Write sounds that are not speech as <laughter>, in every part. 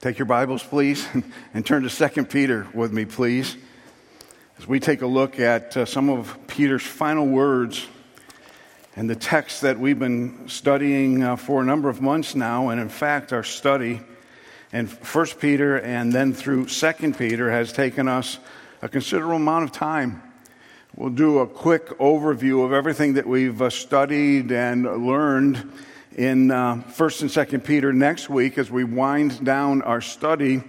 Take your Bibles, please, <laughs> and turn to 2 Peter with me, please, as we take a look at uh, some of Peter's final words and the text that we've been studying uh, for a number of months now. And in fact, our study in 1 Peter and then through 2 Peter has taken us a considerable amount of time. We'll do a quick overview of everything that we've uh, studied and learned in uh, 1st and 2nd Peter next week as we wind down our study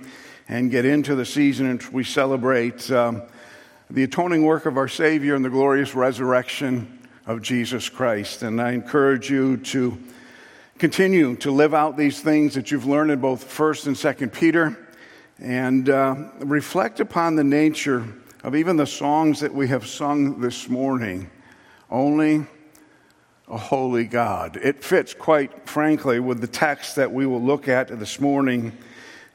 and get into the season and we celebrate um, the atoning work of our Savior and the glorious resurrection of Jesus Christ. And I encourage you to continue to live out these things that you've learned in both 1st and 2nd Peter and uh, reflect upon the nature of even the songs that we have sung this morning. Only a holy God. It fits, quite frankly, with the text that we will look at this morning.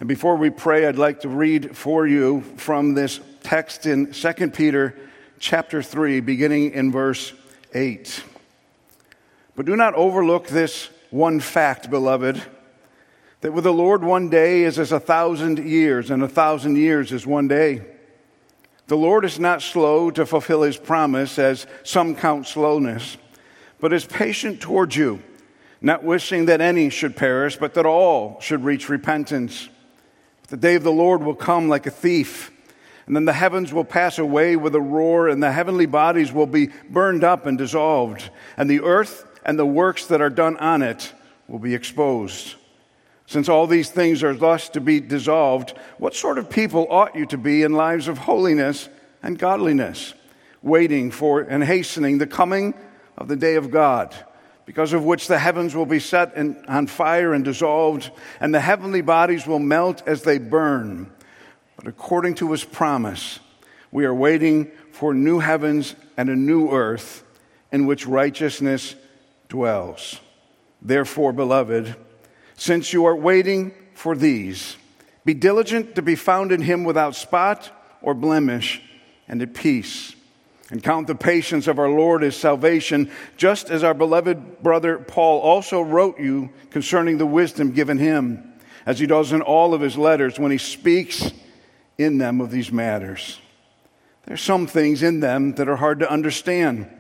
And before we pray, I'd like to read for you from this text in 2 Peter chapter 3, beginning in verse 8. But do not overlook this one fact, beloved, that with the Lord one day is as a thousand years, and a thousand years is one day. The Lord is not slow to fulfill his promise, as some count slowness but is patient towards you, not wishing that any should perish, but that all should reach repentance. The day of the Lord will come like a thief, and then the heavens will pass away with a roar, and the heavenly bodies will be burned up and dissolved, and the earth and the works that are done on it will be exposed. Since all these things are thus to be dissolved, what sort of people ought you to be in lives of holiness and godliness, waiting for and hastening the coming of the day of God, because of which the heavens will be set in, on fire and dissolved, and the heavenly bodies will melt as they burn. But according to his promise, we are waiting for new heavens and a new earth in which righteousness dwells. Therefore, beloved, since you are waiting for these, be diligent to be found in him without spot or blemish and at peace and count the patience of our Lord as salvation, just as our beloved brother Paul also wrote you concerning the wisdom given him, as he does in all of his letters when he speaks in them of these matters. There are some things in them that are hard to understand,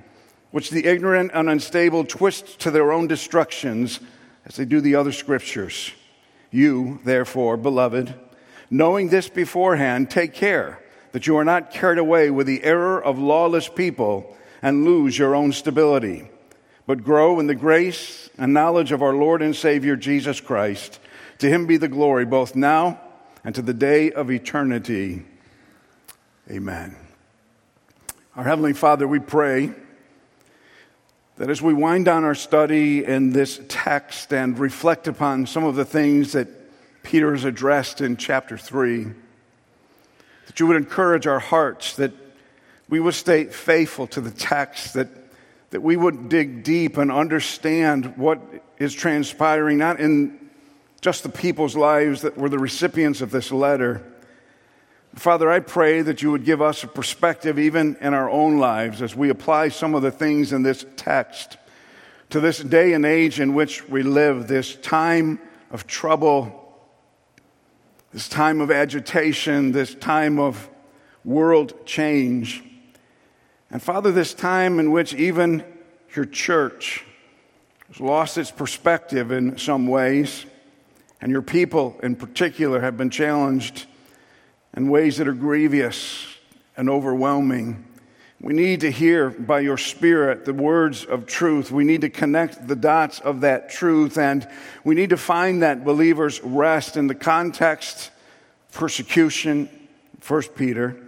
which the ignorant and unstable twist to their own destructions as they do the other scriptures. You, therefore, beloved, knowing this beforehand, take care that you are not carried away with the error of lawless people and lose your own stability, but grow in the grace and knowledge of our Lord and Savior Jesus Christ. To him be the glory both now and to the day of eternity. Amen. Our Heavenly Father, we pray that as we wind down our study in this text and reflect upon some of the things that Peter has addressed in chapter 3, that you would encourage our hearts, that we would stay faithful to the text, that, that we would dig deep and understand what is transpiring, not in just the people's lives that were the recipients of this letter. Father, I pray that you would give us a perspective even in our own lives as we apply some of the things in this text to this day and age in which we live, this time of trouble this time of agitation, this time of world change. And Father, this time in which even your church has lost its perspective in some ways, and your people in particular have been challenged in ways that are grievous and overwhelming. We need to hear by your Spirit the words of truth. We need to connect the dots of that truth, and we need to find that believer's rest in the context persecution, 1 Peter,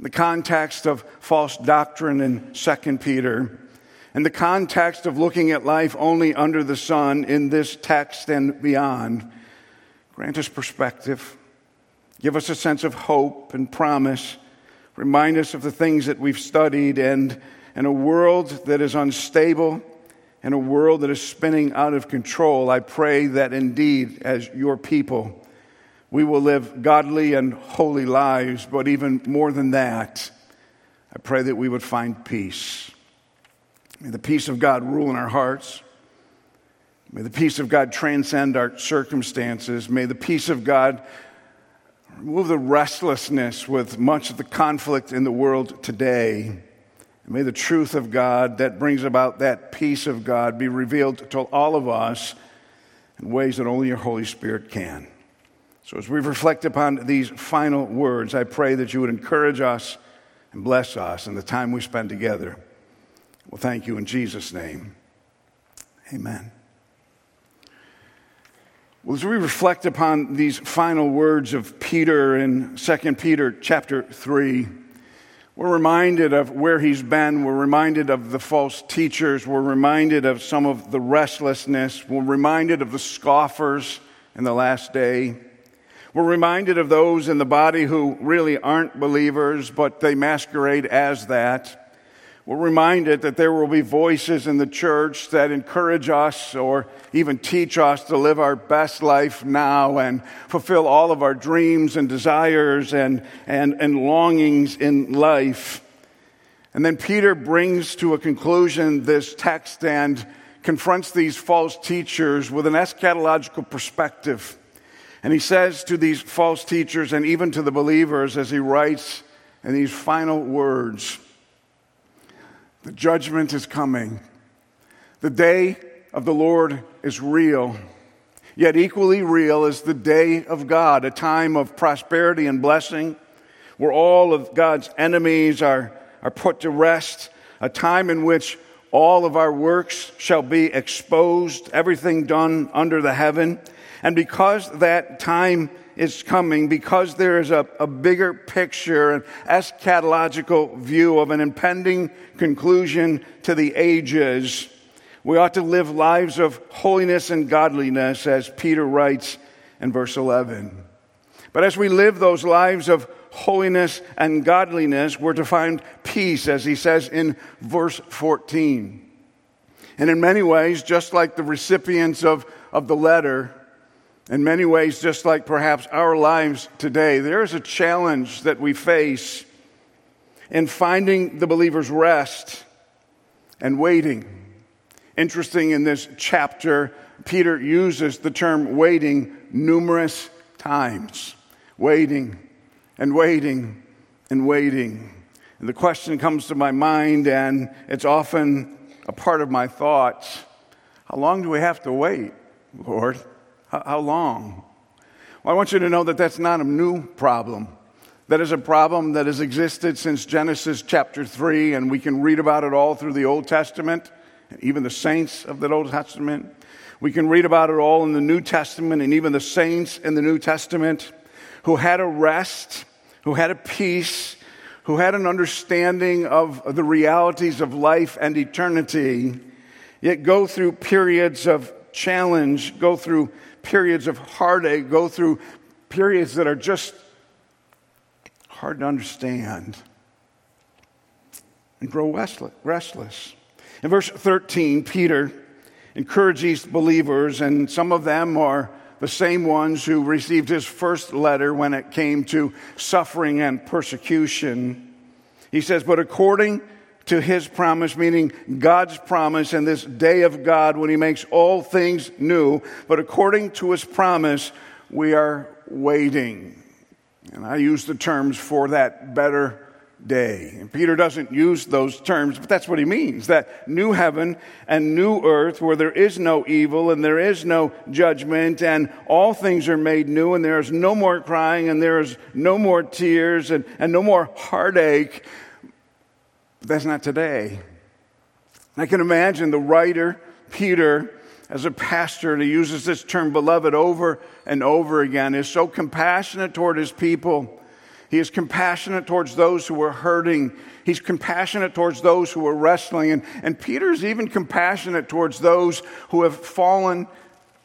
the context of false doctrine in 2 Peter, and the context of looking at life only under the sun in this text and beyond. Grant us perspective. Give us a sense of hope and promise Remind us of the things that we've studied and in a world that is unstable, in a world that is spinning out of control, I pray that indeed, as your people, we will live godly and holy lives, but even more than that, I pray that we would find peace. May the peace of God rule in our hearts. May the peace of God transcend our circumstances. May the peace of God remove the restlessness with much of the conflict in the world today. may the truth of God that brings about that peace of God be revealed to all of us in ways that only your Holy Spirit can. So, as we reflect upon these final words, I pray that you would encourage us and bless us in the time we spend together. Well, thank you in Jesus' name. Amen. Well, as we reflect upon these final words of Peter in 2 Peter chapter 3, we're reminded of where he's been. We're reminded of the false teachers. We're reminded of some of the restlessness. We're reminded of the scoffers in the last day. We're reminded of those in the body who really aren't believers, but they masquerade as that. We're reminded that there will be voices in the church that encourage us or even teach us to live our best life now and fulfill all of our dreams and desires and, and, and longings in life. And then Peter brings to a conclusion this text and confronts these false teachers with an eschatological perspective. And he says to these false teachers and even to the believers as he writes in these final words, the judgment is coming. The day of the Lord is real. Yet, equally real is the day of God, a time of prosperity and blessing where all of God's enemies are, are put to rest, a time in which all of our works shall be exposed, everything done under the heaven. And because that time is coming because there is a, a bigger picture, an eschatological view of an impending conclusion to the ages. We ought to live lives of holiness and godliness, as Peter writes in verse 11. But as we live those lives of holiness and godliness, we're to find peace, as he says in verse 14. And in many ways, just like the recipients of, of the letter, in many ways, just like perhaps our lives today, there is a challenge that we face in finding the believer's rest and waiting. Interesting in this chapter, Peter uses the term waiting numerous times. Waiting and waiting and waiting. And the question comes to my mind, and it's often a part of my thoughts how long do we have to wait, Lord? How long? Well, I want you to know that that's not a new problem. That is a problem that has existed since Genesis chapter 3, and we can read about it all through the Old Testament, and even the saints of the Old Testament. We can read about it all in the New Testament, and even the saints in the New Testament who had a rest, who had a peace, who had an understanding of the realities of life and eternity, yet go through periods of challenge, go through periods of heartache, go through periods that are just hard to understand, and grow restless. In verse 13, Peter encourages believers, and some of them are the same ones who received his first letter when it came to suffering and persecution. He says, But according to his promise, meaning God's promise and this day of God when he makes all things new. But according to his promise, we are waiting. And I use the terms for that better day. And Peter doesn't use those terms, but that's what he means that new heaven and new earth where there is no evil and there is no judgment and all things are made new and there is no more crying and there is no more tears and, and no more heartache. But that's not today. I can imagine the writer, Peter, as a pastor, and he uses this term beloved over and over again, is so compassionate toward his people. He is compassionate towards those who are hurting. He's compassionate towards those who are wrestling. And, and Peter is even compassionate towards those who have fallen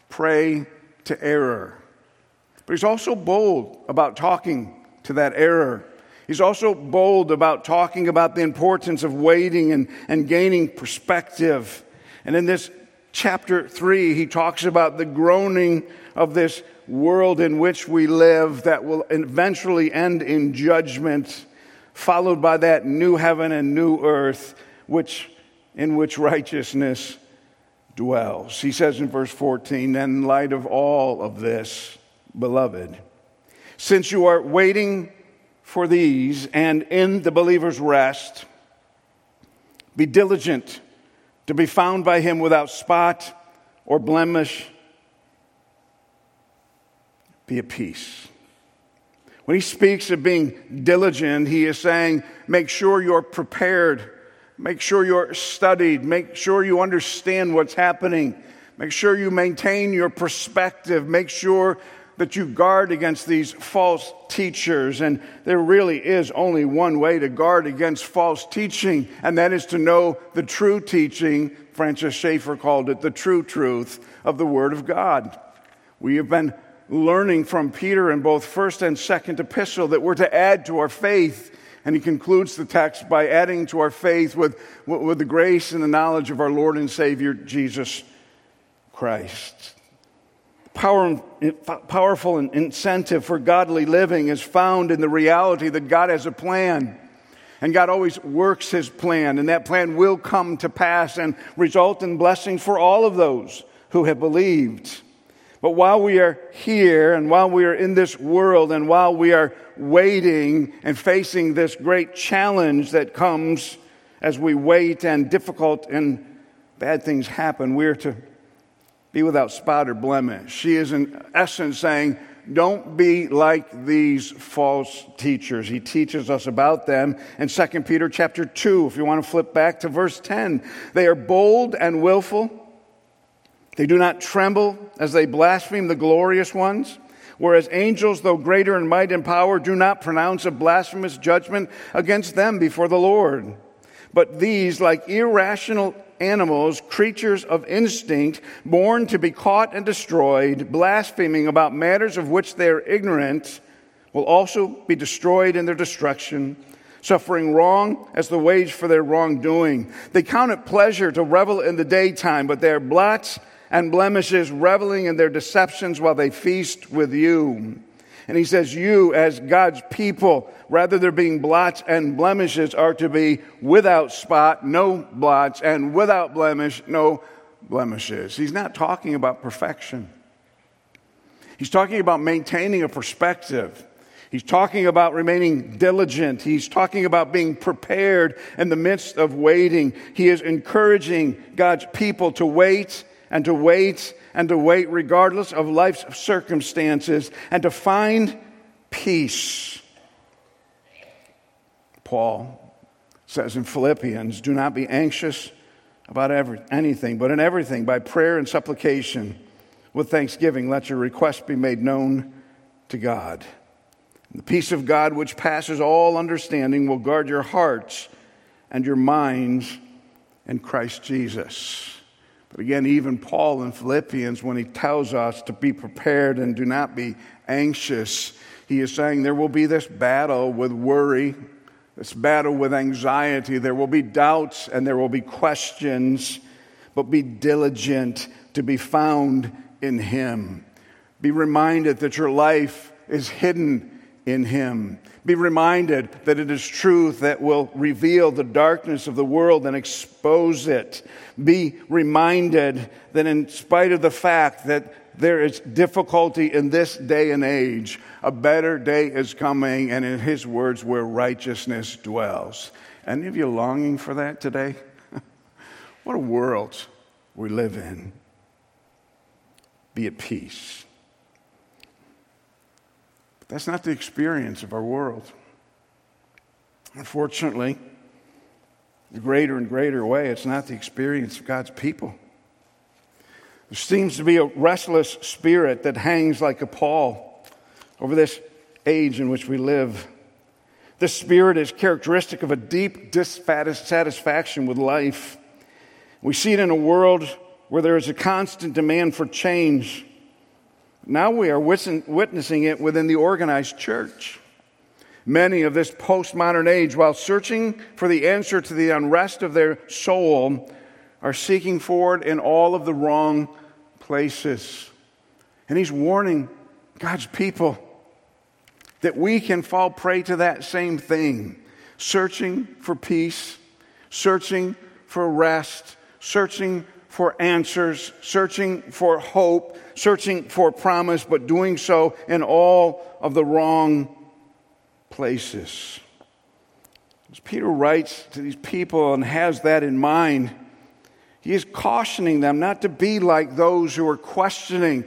prey to error. But he's also bold about talking to that error. He's also bold about talking about the importance of waiting and, and gaining perspective. And in this chapter 3, he talks about the groaning of this world in which we live that will eventually end in judgment, followed by that new heaven and new earth which, in which righteousness dwells. He says in verse 14, in light of all of this, beloved, since you are waiting for these and in the believer's rest, be diligent to be found by him without spot or blemish. Be at peace. When he speaks of being diligent, he is saying, make sure you're prepared, make sure you're studied, make sure you understand what's happening, make sure you maintain your perspective, make sure that you guard against these false teachers. And there really is only one way to guard against false teaching, and that is to know the true teaching. Francis Schaeffer called it the true truth of the Word of God. We have been learning from Peter in both 1st and 2nd epistle that we're to add to our faith. And he concludes the text by adding to our faith with, with the grace and the knowledge of our Lord and Savior, Jesus Christ. Power, powerful incentive for godly living is found in the reality that God has a plan. And God always works his plan, and that plan will come to pass and result in blessings for all of those who have believed. But while we are here and while we are in this world and while we are waiting and facing this great challenge that comes as we wait and difficult and bad things happen, we're to be without spot or blemish. She is, in essence, saying, don't be like these false teachers. He teaches us about them in 2 Peter chapter 2. If you want to flip back to verse 10, they are bold and willful. They do not tremble as they blaspheme the glorious ones. Whereas angels, though greater in might and power, do not pronounce a blasphemous judgment against them before the Lord. But these, like irrational animals, creatures of instinct, born to be caught and destroyed, blaspheming about matters of which they are ignorant, will also be destroyed in their destruction, suffering wrong as the wage for their wrongdoing. They count it pleasure to revel in the daytime, but they are blots and blemishes, reveling in their deceptions while they feast with you. And he says, You, as God's people, rather than being blots and blemishes, are to be without spot, no blots, and without blemish, no blemishes. He's not talking about perfection. He's talking about maintaining a perspective. He's talking about remaining diligent. He's talking about being prepared in the midst of waiting. He is encouraging God's people to wait and to wait and to wait regardless of life's circumstances and to find peace. Paul says in Philippians, do not be anxious about every, anything, but in everything, by prayer and supplication, with thanksgiving, let your requests be made known to God. The peace of God, which passes all understanding, will guard your hearts and your minds in Christ Jesus. But again, even Paul in Philippians, when he tells us to be prepared and do not be anxious, he is saying there will be this battle with worry, this battle with anxiety. There will be doubts and there will be questions, but be diligent to be found in him. Be reminded that your life is hidden in him. Be reminded that it is truth that will reveal the darkness of the world and expose it. Be reminded that, in spite of the fact that there is difficulty in this day and age, a better day is coming, and in his words, where righteousness dwells. Any of you longing for that today? <laughs> what a world we live in. Be at peace. That's not the experience of our world. Unfortunately, the greater and greater way, it's not the experience of God's people. There seems to be a restless spirit that hangs like a pall over this age in which we live. This spirit is characteristic of a deep dissatisfaction with life. We see it in a world where there is a constant demand for change now we are witnessing it within the organized church. Many of this postmodern age, while searching for the answer to the unrest of their soul, are seeking for it in all of the wrong places. And he's warning God's people that we can fall prey to that same thing searching for peace, searching for rest, searching for answers, searching for hope, searching for promise, but doing so in all of the wrong places. As Peter writes to these people and has that in mind, he is cautioning them not to be like those who are questioning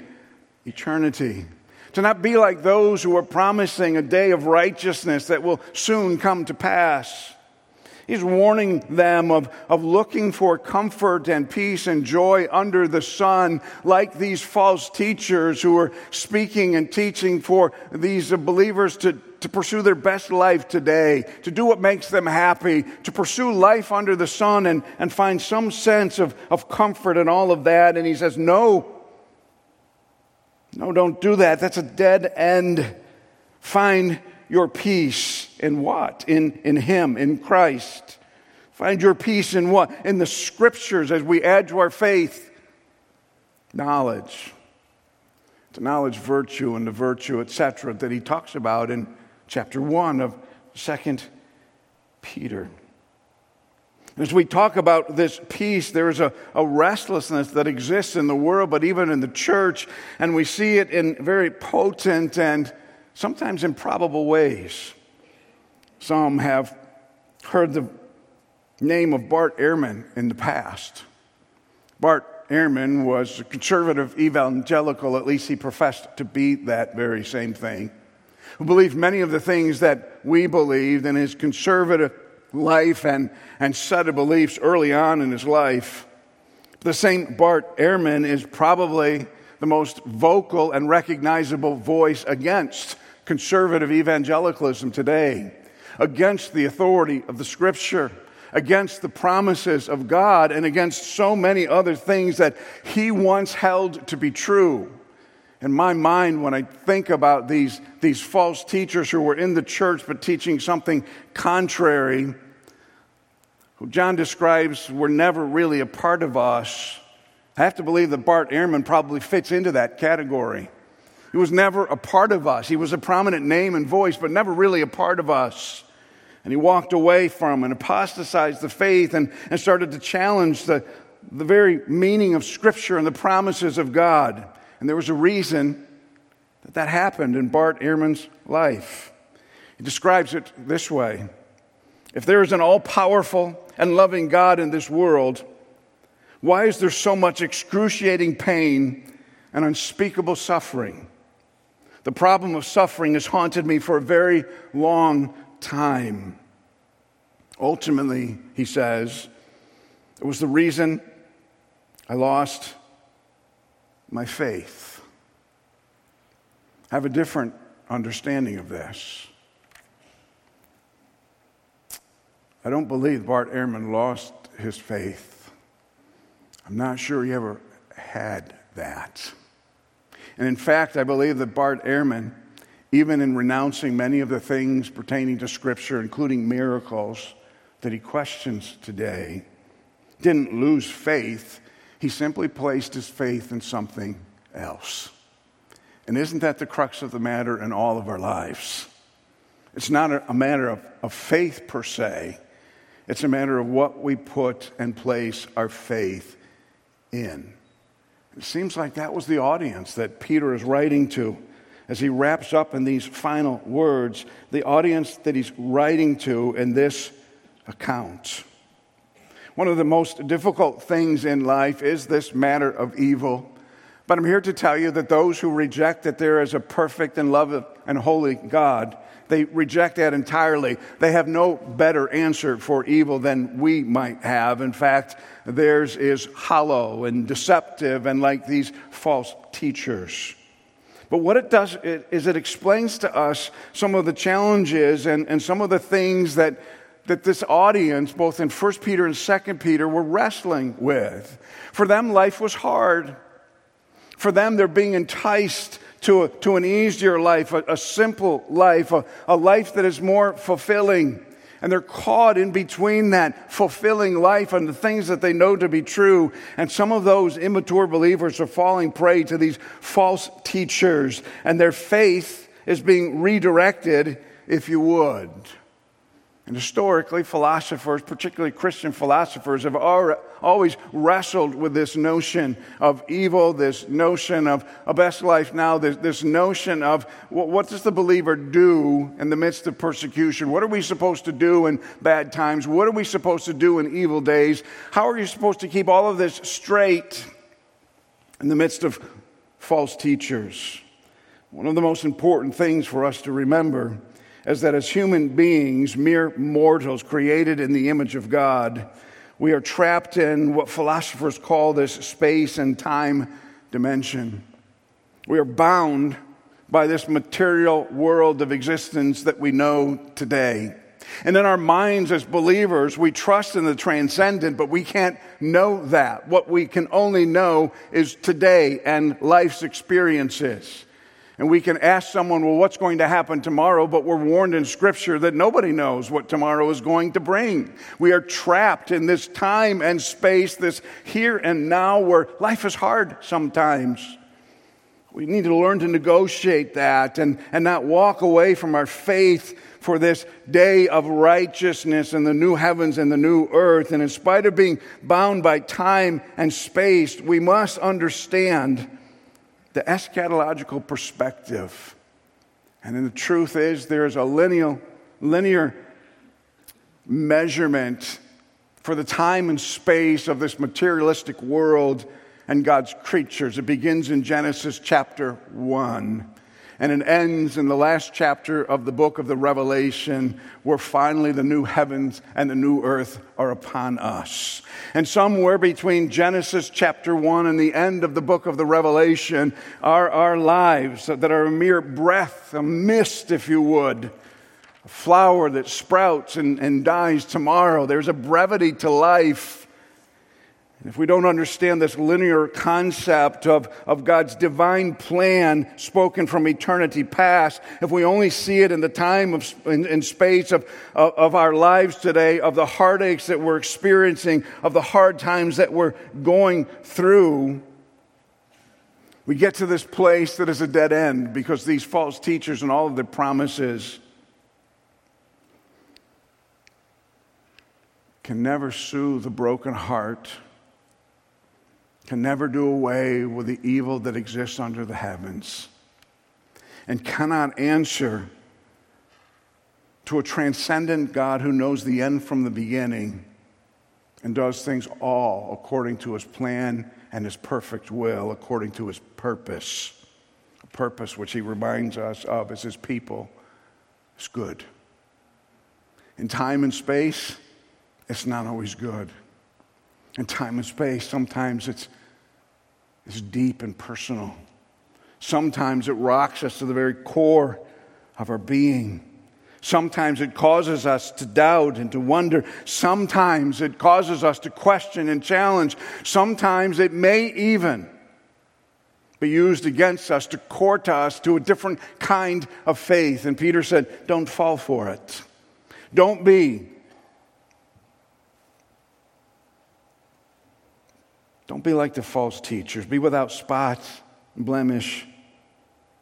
eternity, to not be like those who are promising a day of righteousness that will soon come to pass. He's warning them of, of looking for comfort and peace and joy under the sun, like these false teachers who are speaking and teaching for these uh, believers to, to pursue their best life today, to do what makes them happy, to pursue life under the sun and, and find some sense of, of comfort and all of that. And he says, No, no, don't do that. That's a dead end. Find your peace in what? In, in Him, in Christ. Find your peace in what? In the scriptures as we add to our faith knowledge. To knowledge, virtue, and the virtue, etc., that he talks about in chapter 1 of 2 Peter. As we talk about this peace, there is a, a, restlessness that exists in the world, but even in the church, and we see it in very potent and sometimes improbable ways. Some have heard the name of Bart Ehrman in the past. Bart Ehrman was a conservative evangelical, at least he professed to be that very same thing, who believed many of the things that we believed in his conservative life and, and set of beliefs early on in his life. The same Bart Ehrman is probably the most vocal and recognizable voice against conservative evangelicalism today, against the authority of the scripture, against the promises of God, and against so many other things that he once held to be true. In my mind, when I think about these, these false teachers who were in the church but teaching something contrary, who John describes were never really a part of us, I have to believe that Bart Ehrman probably fits into that category. He was never a part of us. He was a prominent name and voice, but never really a part of us. And he walked away from and apostatized the faith and, and started to challenge the, the very meaning of Scripture and the promises of God. And there was a reason that that happened in Bart Ehrman's life. He describes it this way If there is an all powerful and loving God in this world, why is there so much excruciating pain and unspeakable suffering? The problem of suffering has haunted me for a very long time. Ultimately, he says, it was the reason I lost my faith. I have a different understanding of this. I don't believe Bart Ehrman lost his faith. I'm not sure he ever had that. And in fact, I believe that Bart Ehrman, even in renouncing many of the things pertaining to Scripture, including miracles that he questions today, didn't lose faith. He simply placed his faith in something else. And isn't that the crux of the matter in all of our lives? It's not a, matter of, of faith per se, it's a matter of what we put and place our faith in. It seems like that was the audience that Peter is writing to as he wraps up in these final words, the audience that he's writing to in this account. One of the most difficult things in life is this matter of evil. But I'm here to tell you that those who reject that there is a perfect and loving and holy God they reject that entirely. They have no better answer for evil than we might have. In fact, theirs is hollow and deceptive and like these false teachers. But what it does is it explains to us some of the challenges and, and some of the things that, that this audience, both in 1 Peter and 2 Peter, were wrestling with. For them, life was hard. For them, they're being enticed to, a, to an easier life, a, a simple life, a, a life that is more fulfilling. And they're caught in between that fulfilling life and the things that they know to be true. And some of those immature believers are falling prey to these false teachers, and their faith is being redirected, if you would. And historically, philosophers, particularly Christian philosophers, have always wrestled with this notion of evil, this notion of a best life now, this, this notion of what does the believer do in the midst of persecution? What are we supposed to do in bad times? What are we supposed to do in evil days? How are you supposed to keep all of this straight in the midst of false teachers? One of the most important things for us to remember is that as human beings, mere mortals created in the image of God, we are trapped in what philosophers call this space and time dimension. We are bound by this material world of existence that we know today. And in our minds as believers, we trust in the transcendent, but we can't know that. What we can only know is today and life's experiences. And we can ask someone, well, what's going to happen tomorrow? But we're warned in Scripture that nobody knows what tomorrow is going to bring. We are trapped in this time and space, this here and now, where life is hard sometimes. We need to learn to negotiate that and, and not walk away from our faith for this day of righteousness and the new heavens and the new earth. And in spite of being bound by time and space, we must understand the eschatological perspective. And then the truth is, there's a linear, linear measurement for the time and space of this materialistic world and God's creatures. It begins in Genesis chapter 1. And it ends in the last chapter of the book of the Revelation, where finally the new heavens and the new earth are upon us. And somewhere between Genesis chapter 1 and the end of the book of the Revelation are our lives that are a mere breath, a mist, if you would, a flower that sprouts and, and dies tomorrow. There's a brevity to life if we don't understand this linear concept of, of God's divine plan spoken from eternity past, if we only see it in the time of, in, in space of, of, of our lives today, of the heartaches that we're experiencing, of the hard times that we're going through, we get to this place that is a dead end because these false teachers and all of their promises can never soothe a broken heart can never do away with the evil that exists under the heavens and cannot answer to a transcendent God who knows the end from the beginning and does things all according to his plan and his perfect will, according to his purpose. A purpose which he reminds us of as his people is good. In time and space, it's not always good. In time and space, sometimes it's, it's deep and personal. Sometimes it rocks us to the very core of our being. Sometimes it causes us to doubt and to wonder. Sometimes it causes us to question and challenge. Sometimes it may even be used against us to court us to a different kind of faith. And Peter said, Don't fall for it. Don't be Don't be like the false teachers. Be without spot, blemish,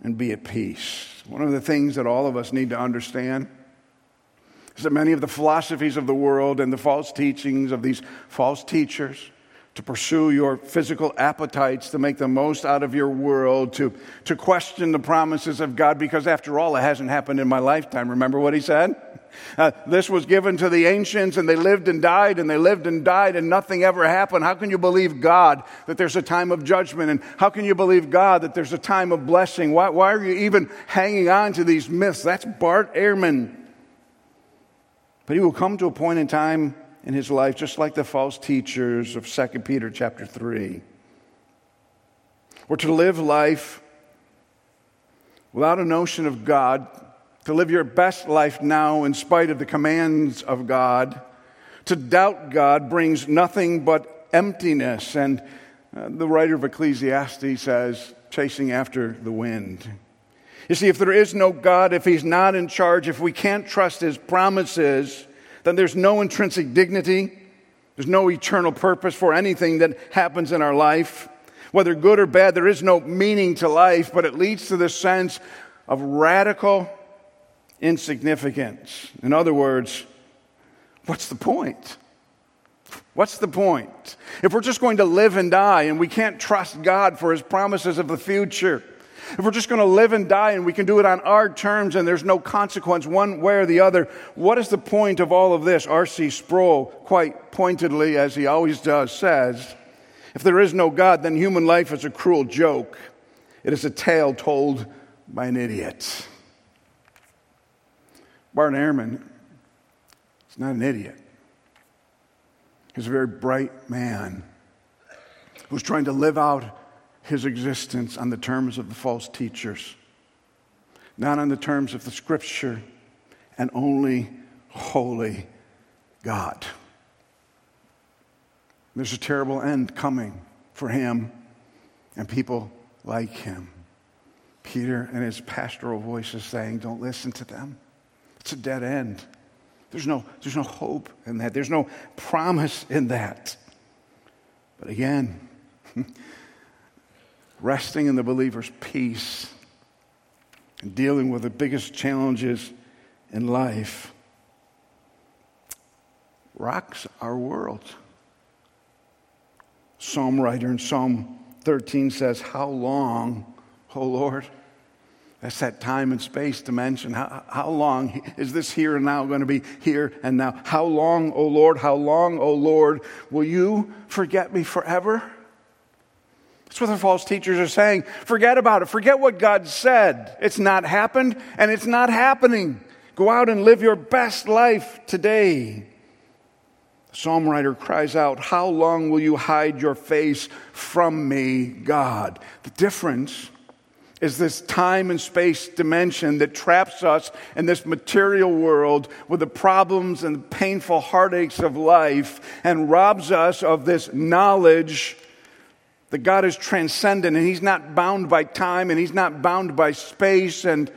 and be at peace. One of the things that all of us need to understand is that many of the philosophies of the world and the false teachings of these false teachers to pursue your physical appetites, to make the most out of your world, to, to question the promises of God, because after all, it hasn't happened in my lifetime. Remember what he said? Uh, this was given to the ancients and they lived and died and they lived and died and nothing ever happened. How can you believe God that there's a time of judgment? And how can you believe God that there's a time of blessing? Why, why are you even hanging on to these myths? That's Bart Ehrman. But he will come to a point in time in his life, just like the false teachers of 2 Peter chapter 3, or to live life without a notion of God to live your best life now in spite of the commands of God. To doubt God brings nothing but emptiness. And uh, the writer of Ecclesiastes says, chasing after the wind. You see, if there is no God, if He's not in charge, if we can't trust His promises, then there's no intrinsic dignity. There's no eternal purpose for anything that happens in our life. Whether good or bad, there is no meaning to life, but it leads to this sense of radical insignificance. In other words, what's the point? What's the point? If we're just going to live and die and we can't trust God for his promises of the future, if we're just going to live and die and we can do it on our terms and there's no consequence one way or the other, what is the point of all of this? R.C. Sproul, quite pointedly, as he always does, says if there is no God, then human life is a cruel joke. It is a tale told by an idiot. Bart Ehrman is not an idiot. He's a very bright man who's trying to live out his existence on the terms of the false teachers, not on the terms of the scripture and only holy God. There's a terrible end coming for him and people like him. Peter and his pastoral voice is saying, Don't listen to them. It's a dead end. There's no, there's no hope in that, there's no promise in that. But again, <laughs> resting in the believer's peace and dealing with the biggest challenges in life rocks our world. Psalm writer in Psalm 13 says, How long, O Lord? That's that time and space dimension. How, how long is this here and now going to be here and now? How long, O Lord, how long, O Lord, will you forget me forever? That's what the false teachers are saying. Forget about it. Forget what God said. It's not happened and it's not happening. Go out and live your best life today. The psalm writer cries out, How long will you hide your face from me, God? The difference is this time and space dimension that traps us in this material world with the problems and the painful heartaches of life and robs us of this knowledge that God is transcendent and He's not bound by time and He's not bound by space and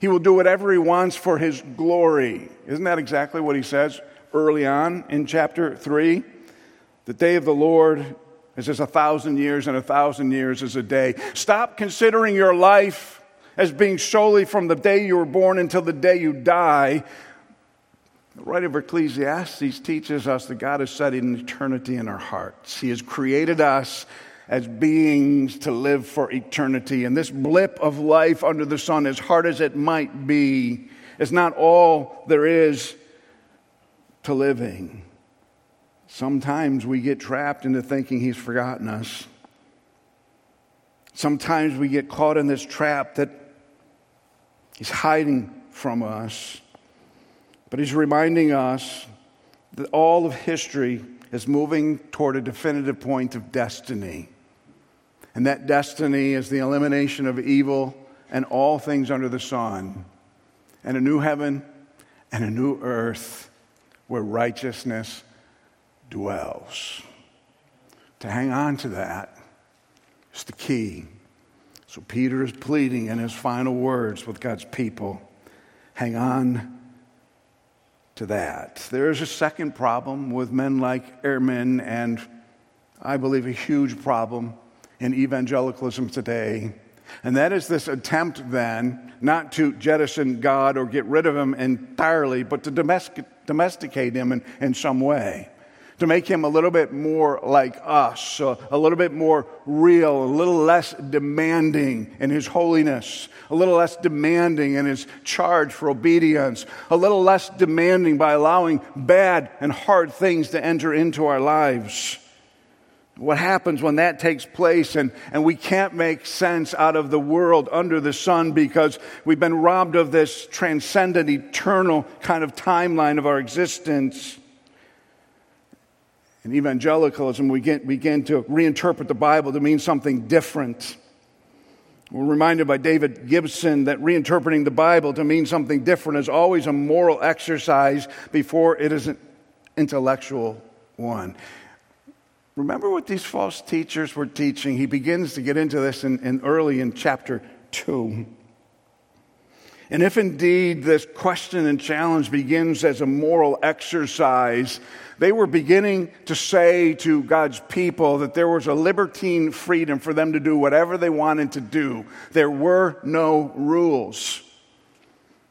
He will do whatever He wants for His glory. Isn't that exactly what He says early on in chapter 3? The day of the Lord is as a thousand years, and a thousand years is a day. Stop considering your life as being solely from the day you were born until the day you die. The writer of Ecclesiastes teaches us that God has set an eternity in our hearts. He has created us as beings to live for eternity. And this blip of life under the sun, as hard as it might be, is not all there is to living. Sometimes we get trapped into thinking he's forgotten us. Sometimes we get caught in this trap that he's hiding from us. But he's reminding us that all of history is moving toward a definitive point of destiny. And that destiny is the elimination of evil and all things under the sun, and a new heaven and a new earth where righteousness dwells. To hang on to that is the key. So Peter is pleading in his final words with God's people hang on to that. There is a second problem with men like Ehrman, and I believe a huge problem in evangelicalism today. And that is this attempt then not to jettison God or get rid of him entirely, but to domesticate him in, in some way to make him a little bit more like us, a, a little bit more real, a little less demanding in his holiness, a little less demanding in his charge for obedience, a little less demanding by allowing bad and hard things to enter into our lives. What happens when that takes place and, and we can't make sense out of the world under the sun because we've been robbed of this transcendent, eternal kind of timeline of our existence? In evangelicalism, we get, begin to reinterpret the Bible to mean something different. We're reminded by David Gibson that reinterpreting the Bible to mean something different is always a moral exercise before it is an intellectual one. Remember what these false teachers were teaching? He begins to get into this in, in early in chapter 2. And if indeed this question and challenge begins as a moral exercise, they were beginning to say to God's people that there was a libertine freedom for them to do whatever they wanted to do. There were no rules.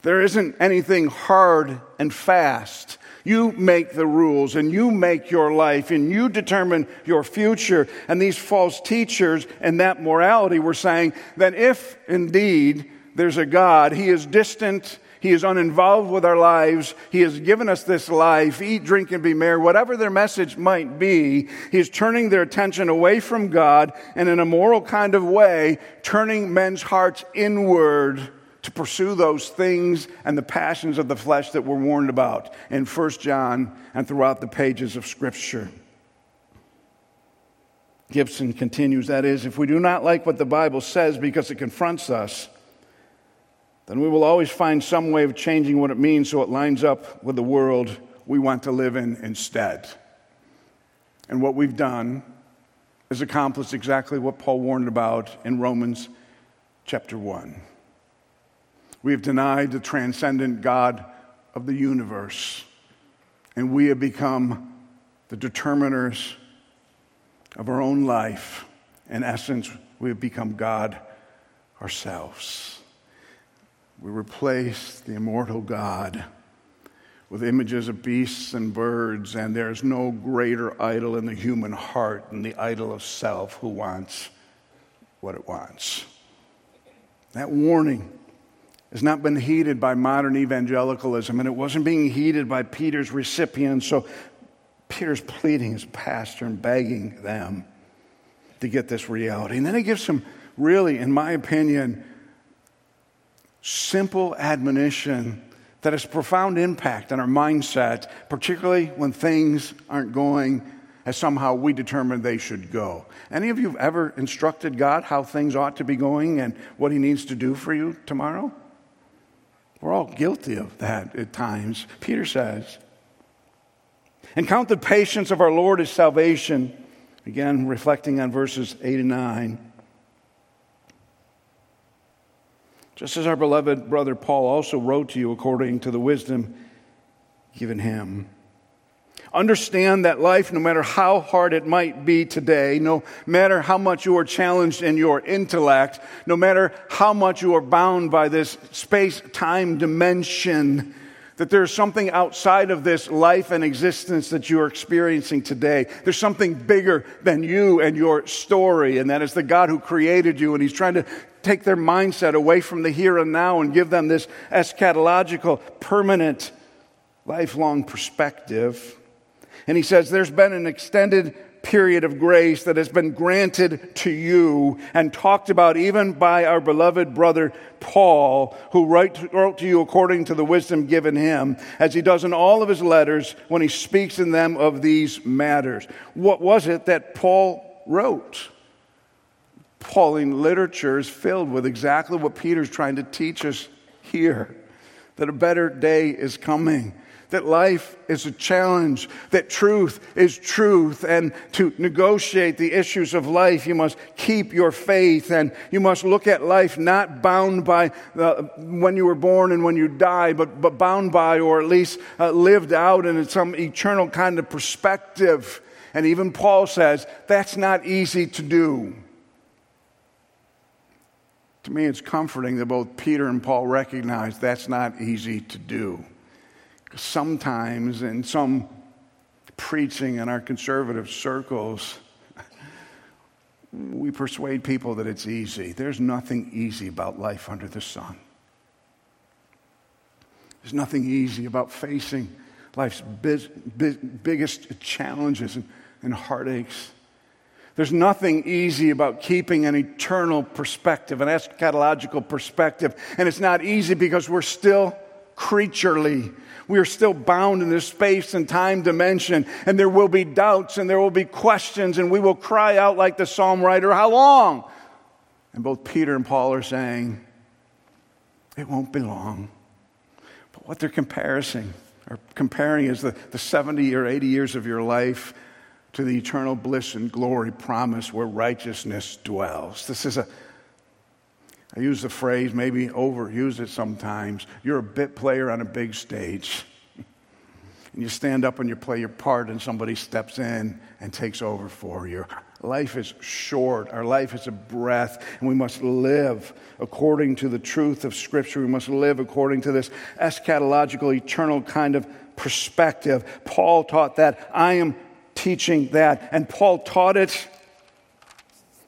There isn't anything hard and fast. You make the rules and you make your life and you determine your future. And these false teachers and that morality were saying that if indeed there's a God, He is distant, He is uninvolved with our lives, He has given us this life, eat, drink, and be merry, whatever their message might be, He is turning their attention away from God and in a moral kind of way, turning men's hearts inward to pursue those things and the passions of the flesh that we're warned about in 1 John and throughout the pages of Scripture. Gibson continues that is, if we do not like what the Bible says because it confronts us, then we will always find some way of changing what it means so it lines up with the world we want to live in instead. And what we've done is accomplished exactly what Paul warned about in Romans chapter 1. We have denied the transcendent God of the universe, and we have become the determiners of our own life. In essence, we have become God ourselves. We replace the immortal God with images of beasts and birds, and there's no greater idol in the human heart than the idol of self who wants what it wants. That warning has not been heeded by modern evangelicalism, and it wasn't being heeded by Peter's recipients. So Peter's pleading his pastor and begging them to get this reality. And then he gives some really, in my opinion, simple admonition that has profound impact on our mindset, particularly when things aren't going as somehow we determine they should go. Any of you have ever instructed God how things ought to be going and what He needs to do for you tomorrow? We're all guilty of that at times. Peter says, and count the patience of our Lord as salvation. Again, reflecting on verses 8 and 9. Just as our beloved brother Paul also wrote to you according to the wisdom given him. Understand that life, no matter how hard it might be today, no matter how much you are challenged in your intellect, no matter how much you are bound by this space time dimension, that there's something outside of this life and existence that you are experiencing today. There's something bigger than you and your story, and that is the God who created you, and He's trying to take their mindset away from the here and now and give them this eschatological, permanent, lifelong perspective. And he says, There's been an extended period of grace that has been granted to you and talked about even by our beloved brother Paul, who wrote, to you according to the wisdom given him, as he does in all of his letters when he speaks in them of these matters. What was it that Paul wrote? Pauline literature is filled with exactly what Peter's trying to teach us here that a better day is coming that life is a challenge, that truth is truth, and to negotiate the issues of life, you must keep your faith, and you must look at life not bound by when you were born and when you die, but, but bound by, or at least uh, lived out in some eternal kind of perspective. And even Paul says that's not easy to do. To me, it's comforting that both Peter and Paul recognize that's not easy to do sometimes in some preaching in our conservative circles, we persuade people that it's easy. There's nothing easy about life under the sun. There's nothing easy about facing life's biz, biz, biggest challenges and, and heartaches. There's nothing easy about keeping an eternal perspective, an eschatological perspective. And it's not easy because we're still creaturely. We are still bound in this space and time dimension, and there will be doubts and there will be questions, and we will cry out like the psalm writer, How long? And both Peter and Paul are saying, It won't be long. But what they're comparing, or comparing is the, the 70 or 80 years of your life to the eternal bliss and glory promise where righteousness dwells. This is a I use the phrase, maybe overuse it sometimes. You're a bit player on a big stage. <laughs> and you stand up and you play your part, and somebody steps in and takes over for you. Life is short. Our life is a breath, and we must live according to the truth of Scripture. We must live according to this eschatological, eternal kind of perspective. Paul taught that. I am teaching that. And Paul taught it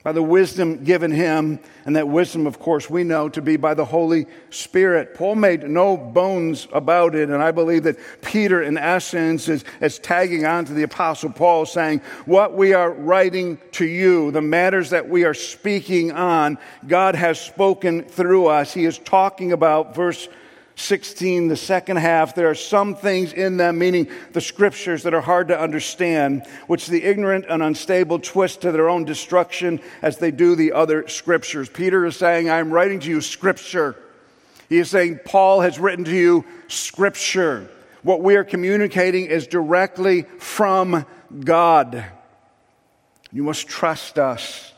by the wisdom given him, and that wisdom, of course, we know to be by the Holy Spirit. Paul made no bones about it, and I believe that Peter, in essence, is, is tagging on to the Apostle Paul, saying, What we are writing to you, the matters that we are speaking on, God has spoken through us. He is talking about, verse 16, the second half, there are some things in them, meaning the scriptures, that are hard to understand, which the ignorant and unstable twist to their own destruction as they do the other scriptures. Peter is saying, I'm writing to you scripture. He is saying, Paul has written to you scripture. What we are communicating is directly from God. You must trust us.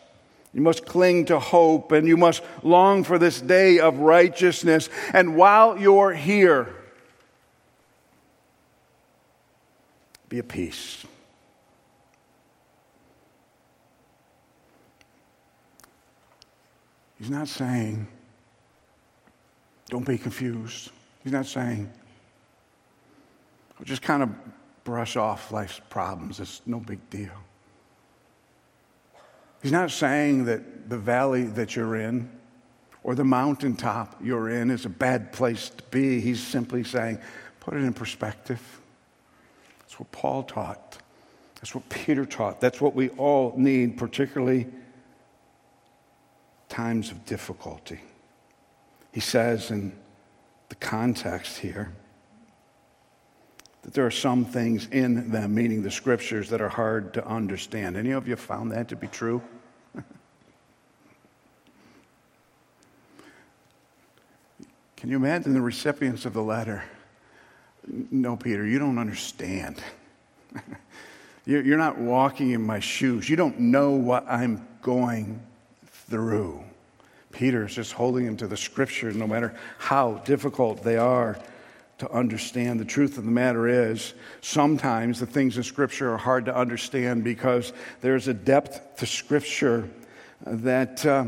You must cling to hope and you must long for this day of righteousness. And while you're here, be at peace. He's not saying, don't be confused. He's not saying, just kind of brush off life's problems. It's no big deal. He's not saying that the valley that you're in or the mountaintop you're in is a bad place to be. He's simply saying, put it in perspective. That's what Paul taught. That's what Peter taught. That's what we all need, particularly times of difficulty. He says in the context here that there are some things in them, meaning the scriptures, that are hard to understand. Any of you found that to be true? Can you imagine the recipients of the letter? No, Peter, you don't understand. <laughs> You're not walking in my shoes. You don't know what I'm going through. Peter is just holding him to the scriptures, no matter how difficult they are to understand. The truth of the matter is, sometimes the things in Scripture are hard to understand because there's a depth to Scripture that uh,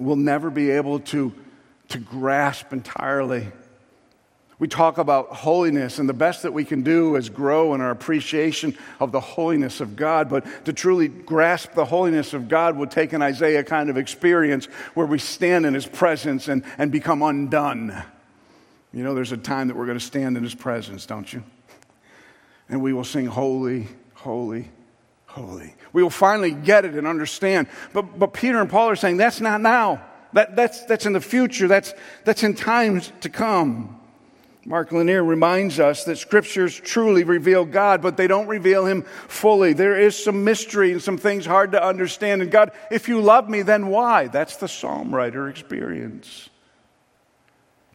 we'll never be able to to grasp entirely. We talk about holiness, and the best that we can do is grow in our appreciation of the holiness of God. But to truly grasp the holiness of God would take an Isaiah kind of experience where we stand in His presence and, and become undone. You know, there's a time that we're going to stand in His presence, don't you? And we will sing, Holy, Holy, Holy. We will finally get it and understand. But, but Peter and Paul are saying, That's not now. That, that's, that's in the future. That's, that's in times to come. Mark Lanier reminds us that scriptures truly reveal God, but they don't reveal him fully. There is some mystery and some things hard to understand. And God, if you love me, then why? That's the psalm writer experience.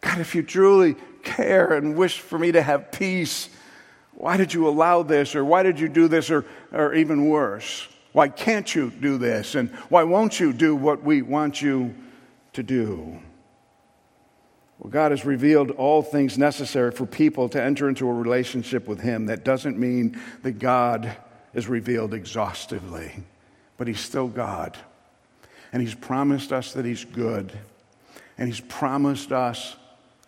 God, if you truly care and wish for me to have peace, why did you allow this? Or why did you do this? Or, or even worse, why can't you do this? And why won't you do what we want you to do. Well, God has revealed all things necessary for people to enter into a relationship with Him. That doesn't mean that God is revealed exhaustively, but He's still God. And He's promised us that He's good. And He's promised us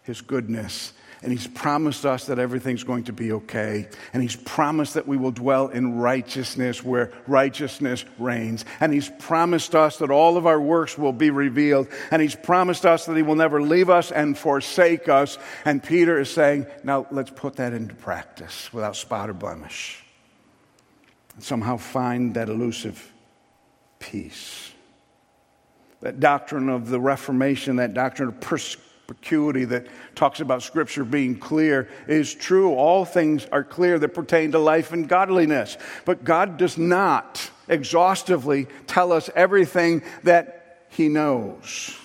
His goodness. And he's promised us that everything's going to be okay. And he's promised that we will dwell in righteousness where righteousness reigns. And he's promised us that all of our works will be revealed. And he's promised us that he will never leave us and forsake us. And Peter is saying, now let's put that into practice without spot or blemish. And somehow find that elusive peace. That doctrine of the Reformation, that doctrine of persecution perspicuity that talks about Scripture being clear is true. All things are clear that pertain to life and godliness. But God does not exhaustively tell us everything that He knows.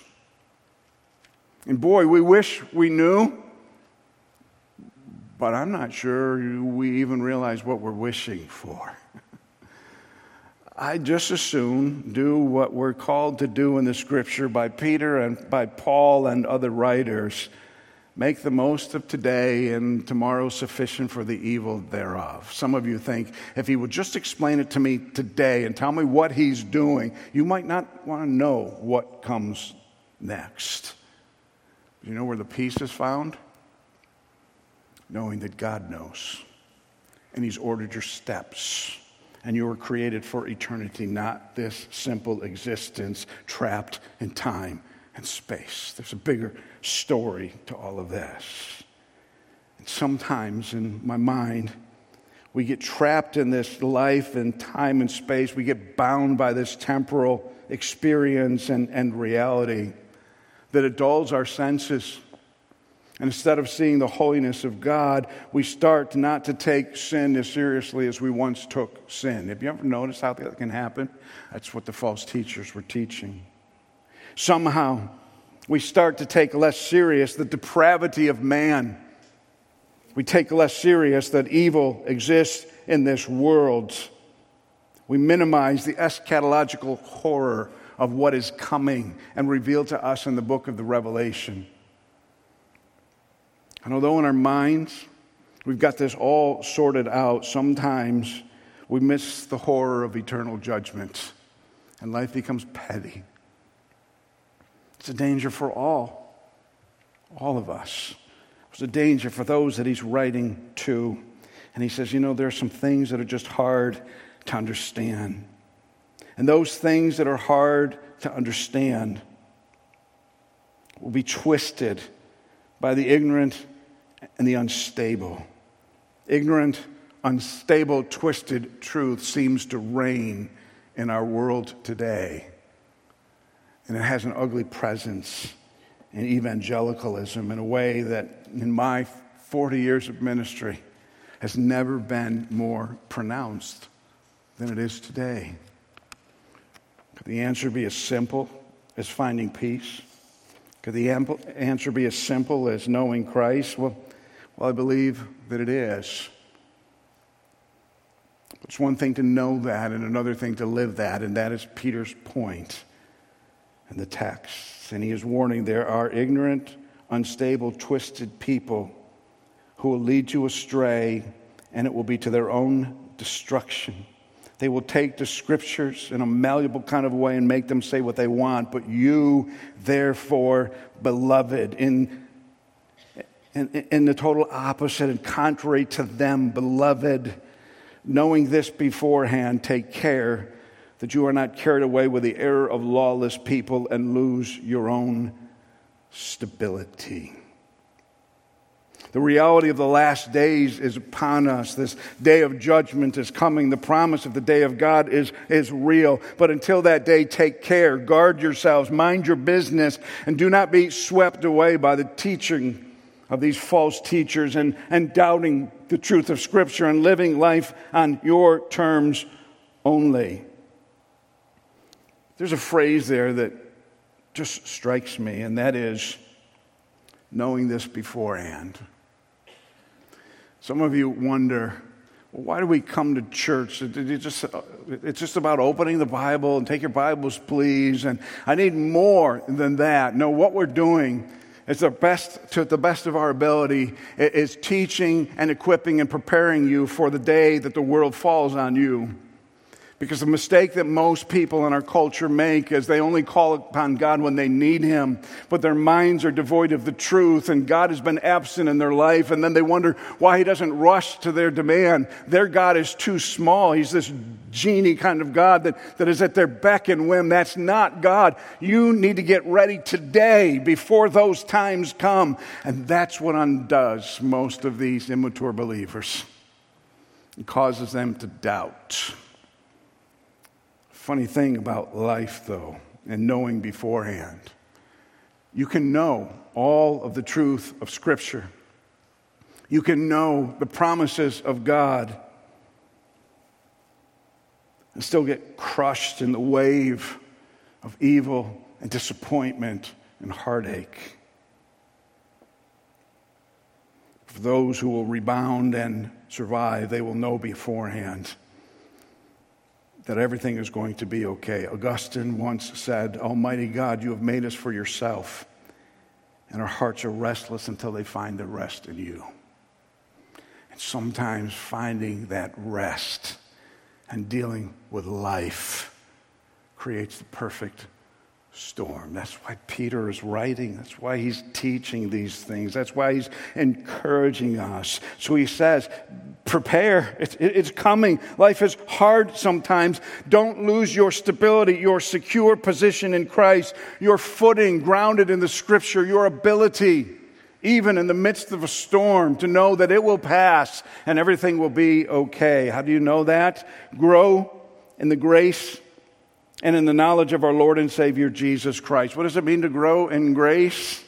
And boy, we wish we knew, but I'm not sure we even realize what we're wishing for. I just as soon do what we're called to do in the scripture by Peter and by Paul and other writers Make the most of today, and tomorrow sufficient for the evil thereof. Some of you think if he would just explain it to me today and tell me what he's doing, you might not want to know what comes next. You know where the peace is found? Knowing that God knows, and he's ordered your steps and you were created for eternity, not this simple existence trapped in time and space. There's a bigger story to all of this. And sometimes in my mind, we get trapped in this life and time and space. We get bound by this temporal experience and, and reality that it dulls our senses. And instead of seeing the holiness of God, we start not to take sin as seriously as we once took sin. Have you ever noticed how that can happen? That's what the false teachers were teaching. Somehow, we start to take less serious the depravity of man. We take less serious that evil exists in this world. We minimize the eschatological horror of what is coming and revealed to us in the book of the Revelation. And although in our minds we've got this all sorted out, sometimes we miss the horror of eternal judgment and life becomes petty. It's a danger for all, all of us. It's a danger for those that he's writing to. And he says, you know, there are some things that are just hard to understand. And those things that are hard to understand will be twisted by the ignorant and the unstable. Ignorant, unstable, twisted truth seems to reign in our world today. And it has an ugly presence in evangelicalism in a way that, in my 40 years of ministry, has never been more pronounced than it is today. Could the answer be as simple as finding peace? Could the answer be as simple as knowing Christ? Well, well, I believe that it is. It's one thing to know that and another thing to live that, and that is Peter's point in the text. And he is warning there are ignorant, unstable, twisted people who will lead you astray, and it will be to their own destruction. They will take the scriptures in a malleable kind of way and make them say what they want. But you, therefore, beloved, in in, the total opposite and contrary to them, beloved, knowing this beforehand, take care that you are not carried away with the error of lawless people and lose your own stability. The reality of the last days is upon us. This day of judgment is coming. The promise of the day of God is, is real. But until that day, take care, guard yourselves, mind your business, and do not be swept away by the teaching of these false teachers and, and doubting the truth of Scripture and living life on your terms only. There's a phrase there that just strikes me, and that is knowing this beforehand. Some of you wonder, why do we come to church? It's just about opening the Bible and take your Bibles, please. And I need more than that. No, what we're doing it's the best, to the best of our ability, is teaching and equipping and preparing you for the day that the world falls on you. Because the mistake that most people in our culture make is they only call upon God when they need Him, but their minds are devoid of the truth, and God has been absent in their life, and then they wonder why He doesn't rush to their demand. Their God is too small. He's this genie kind of God that, that is at their beck and whim. That's not God. You need to get ready today before those times come. And that's what undoes most of these immature believers. It causes them to doubt. Funny thing about life, though, and knowing beforehand. You can know all of the truth of Scripture. You can know the promises of God and still get crushed in the wave of evil and disappointment and heartache. For those who will rebound and survive, they will know beforehand that everything is going to be okay. Augustine once said, Almighty God, you have made us for yourself, and our hearts are restless until they find the rest in you. And sometimes finding that rest and dealing with life creates the perfect storm. That's why Peter is writing. That's why he's teaching these things. That's why he's encouraging us. So he says, prepare. It's, it's coming. Life is hard sometimes. Don't lose your stability, your secure position in Christ, your footing grounded in the scripture, your ability, even in the midst of a storm, to know that it will pass and everything will be okay. How do you know that? Grow in the grace and in the knowledge of our Lord and Savior Jesus Christ. What does it mean to grow in grace?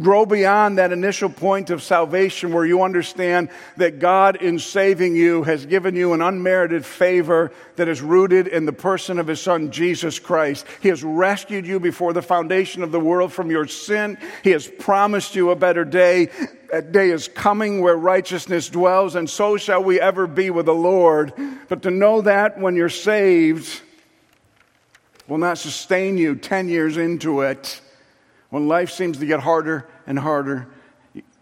Grow beyond that initial point of salvation where you understand that God, in saving you, has given you an unmerited favor that is rooted in the person of His Son, Jesus Christ. He has rescued you before the foundation of the world from your sin. He has promised you a better day. That day is coming where righteousness dwells, and so shall we ever be with the Lord. But to know that when you're saved, will not sustain you 10 years into it when life seems to get harder and harder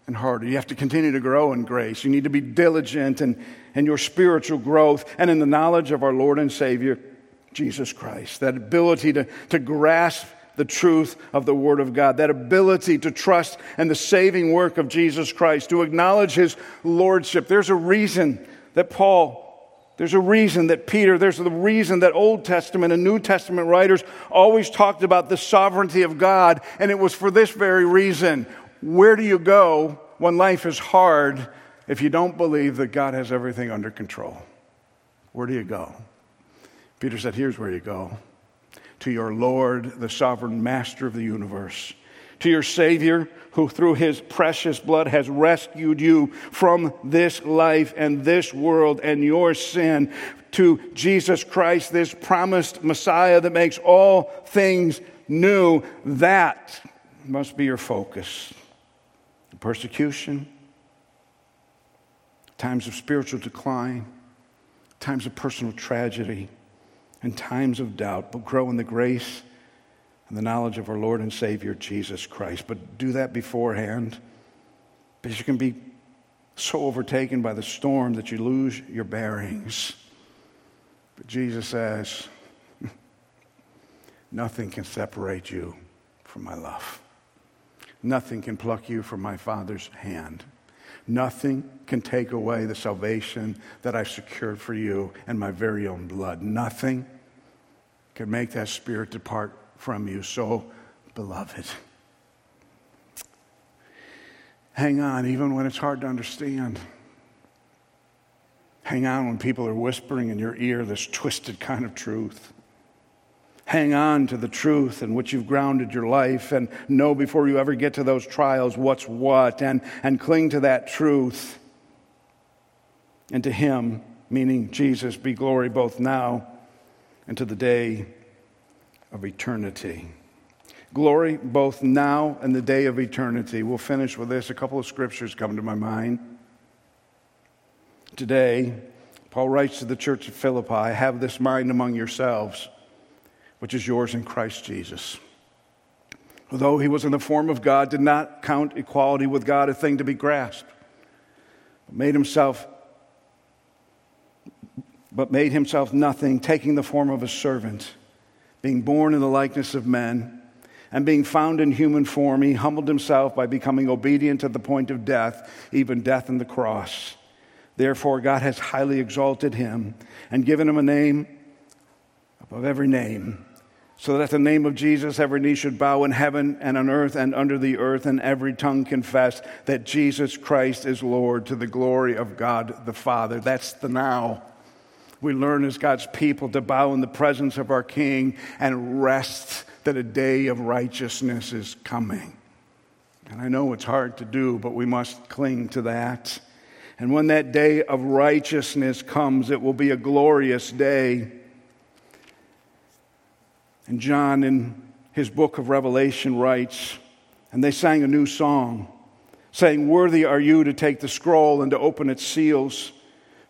and harder. You have to continue to grow in grace. You need to be diligent in, in your spiritual growth and in the knowledge of our Lord and Savior, Jesus Christ. That ability to, to grasp the truth of the Word of God, that ability to trust in the saving work of Jesus Christ, to acknowledge His Lordship. There's a reason that Paul there's a reason that Peter, there's the reason that Old Testament and New Testament writers always talked about the sovereignty of God, and it was for this very reason. Where do you go when life is hard if you don't believe that God has everything under control? Where do you go? Peter said, Here's where you go to your Lord, the sovereign master of the universe to your Savior, who through his precious blood has rescued you from this life and this world and your sin, to Jesus Christ, this promised Messiah that makes all things new. That must be your focus. Persecution, times of spiritual decline, times of personal tragedy, and times of doubt, but grow in the grace and the knowledge of our Lord and Savior Jesus Christ. But do that beforehand because you can be so overtaken by the storm that you lose your bearings. But Jesus says, <laughs> Nothing can separate you from my love. Nothing can pluck you from my Father's hand. Nothing can take away the salvation that I've secured for you and my very own blood. Nothing can make that spirit depart from you. So, beloved, hang on even when it's hard to understand. Hang on when people are whispering in your ear this twisted kind of truth. Hang on to the truth in which you've grounded your life and know before you ever get to those trials what's what and, and cling to that truth. And to Him, meaning Jesus, be glory both now and to the day of eternity. Glory both now and the day of eternity. We'll finish with this. A couple of scriptures come to my mind. Today, Paul writes to the church of Philippi Have this mind among yourselves, which is yours in Christ Jesus. Although he was in the form of God, did not count equality with God a thing to be grasped, but made himself but made himself nothing, taking the form of a servant being born in the likeness of men, and being found in human form, he humbled himself by becoming obedient to the point of death, even death on the cross. Therefore, God has highly exalted him and given him a name above every name, so that at the name of Jesus every knee should bow in heaven and on earth and under the earth, and every tongue confess that Jesus Christ is Lord to the glory of God the Father. That's the now we learn as God's people to bow in the presence of our King and rest that a day of righteousness is coming. And I know it's hard to do, but we must cling to that. And when that day of righteousness comes, it will be a glorious day. And John, in his book of Revelation, writes, and they sang a new song, saying, Worthy are you to take the scroll and to open its seals.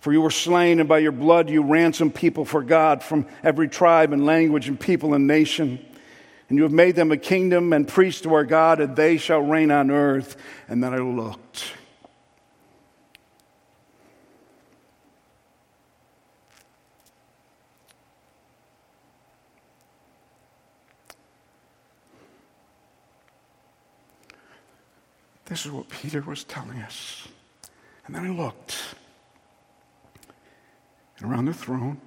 For you were slain, and by your blood you ransomed people for God from every tribe and language and people and nation. and you have made them a kingdom and priests to our God, and they shall reign on earth. And then I looked. This is what Peter was telling us. And then I looked. And around the throne,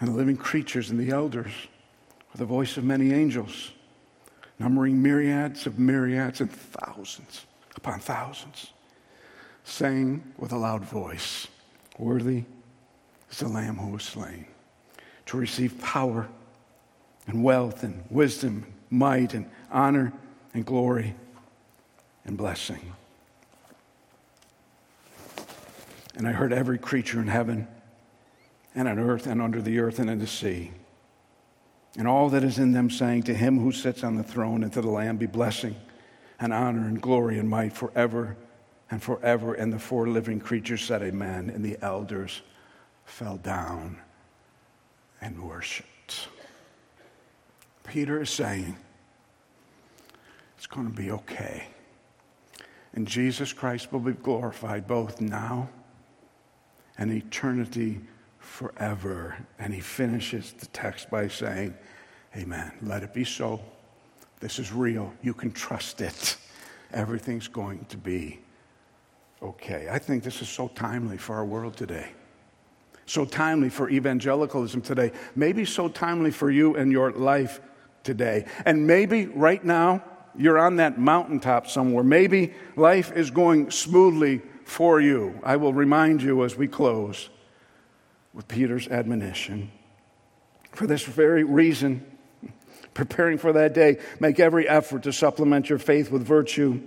and the living creatures and the elders, with the voice of many angels, numbering myriads of myriads and thousands upon thousands, saying with a loud voice, Worthy is the Lamb who was slain to receive power and wealth and wisdom, and might and honor and glory and blessing. And I heard every creature in heaven and on earth and under the earth and in the sea. And all that is in them saying, To him who sits on the throne and to the Lamb be blessing and honor and glory and might forever and forever. And the four living creatures said, Amen. And the elders fell down and worshiped. Peter is saying, It's going to be okay. And Jesus Christ will be glorified both now and eternity forever. And he finishes the text by saying, Amen. Let it be so. This is real. You can trust it. Everything's going to be okay. I think this is so timely for our world today. So timely for evangelicalism today. Maybe so timely for you and your life today. And maybe right now, you're on that mountaintop somewhere. Maybe life is going smoothly for you. I will remind you as we close with Peter's admonition. For this very reason, preparing for that day, make every effort to supplement your faith with virtue,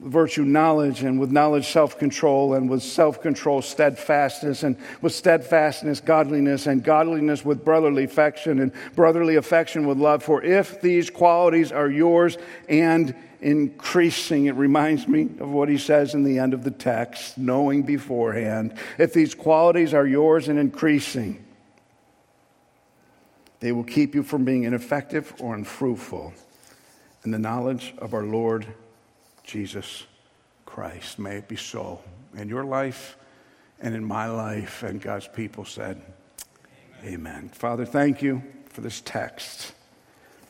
virtue knowledge, and with knowledge self control, and with self control steadfastness, and with steadfastness godliness, and godliness with brotherly affection, and brotherly affection with love. For if these qualities are yours and increasing. It reminds me of what he says in the end of the text, knowing beforehand. If these qualities are yours and increasing, they will keep you from being ineffective or unfruitful in the knowledge of our Lord Jesus Christ. May it be so in your life and in my life. And God's people said, Amen. Amen. Father, thank you for this text.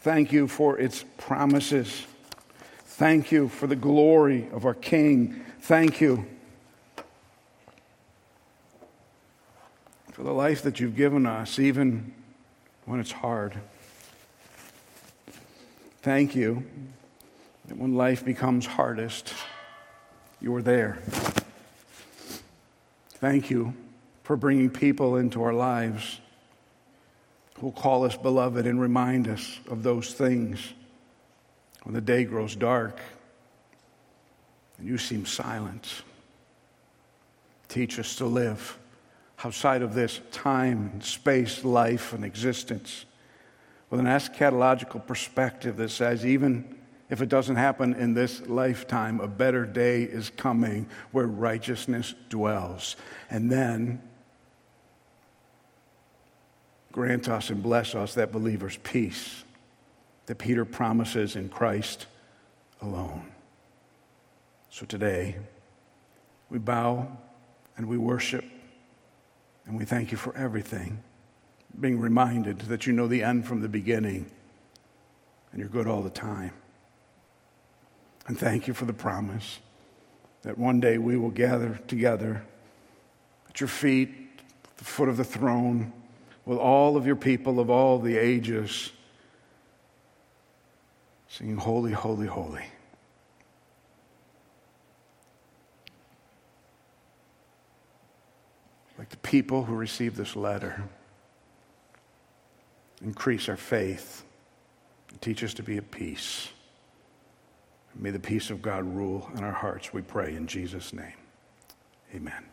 Thank you for its promises. Thank you for the glory of our King. Thank you for the life that you've given us, even when it's hard. Thank you that when life becomes hardest, you are there. Thank you for bringing people into our lives who call us beloved and remind us of those things when the day grows dark and you seem silent. Teach us to live outside of this time and space, life, and existence with an eschatological perspective that says, even if it doesn't happen in this lifetime, a better day is coming where righteousness dwells. And then grant us and bless us that believer's peace that Peter promises in Christ alone. So today, we bow and we worship and we thank you for everything, being reminded that you know the end from the beginning and you're good all the time. And thank you for the promise that one day we will gather together at your feet, at the foot of the throne, with all of your people of all the ages singing, Holy, Holy, Holy. Like the people who received this letter, increase our faith and teach us to be at peace. May the peace of God rule in our hearts, we pray in Jesus' name. Amen.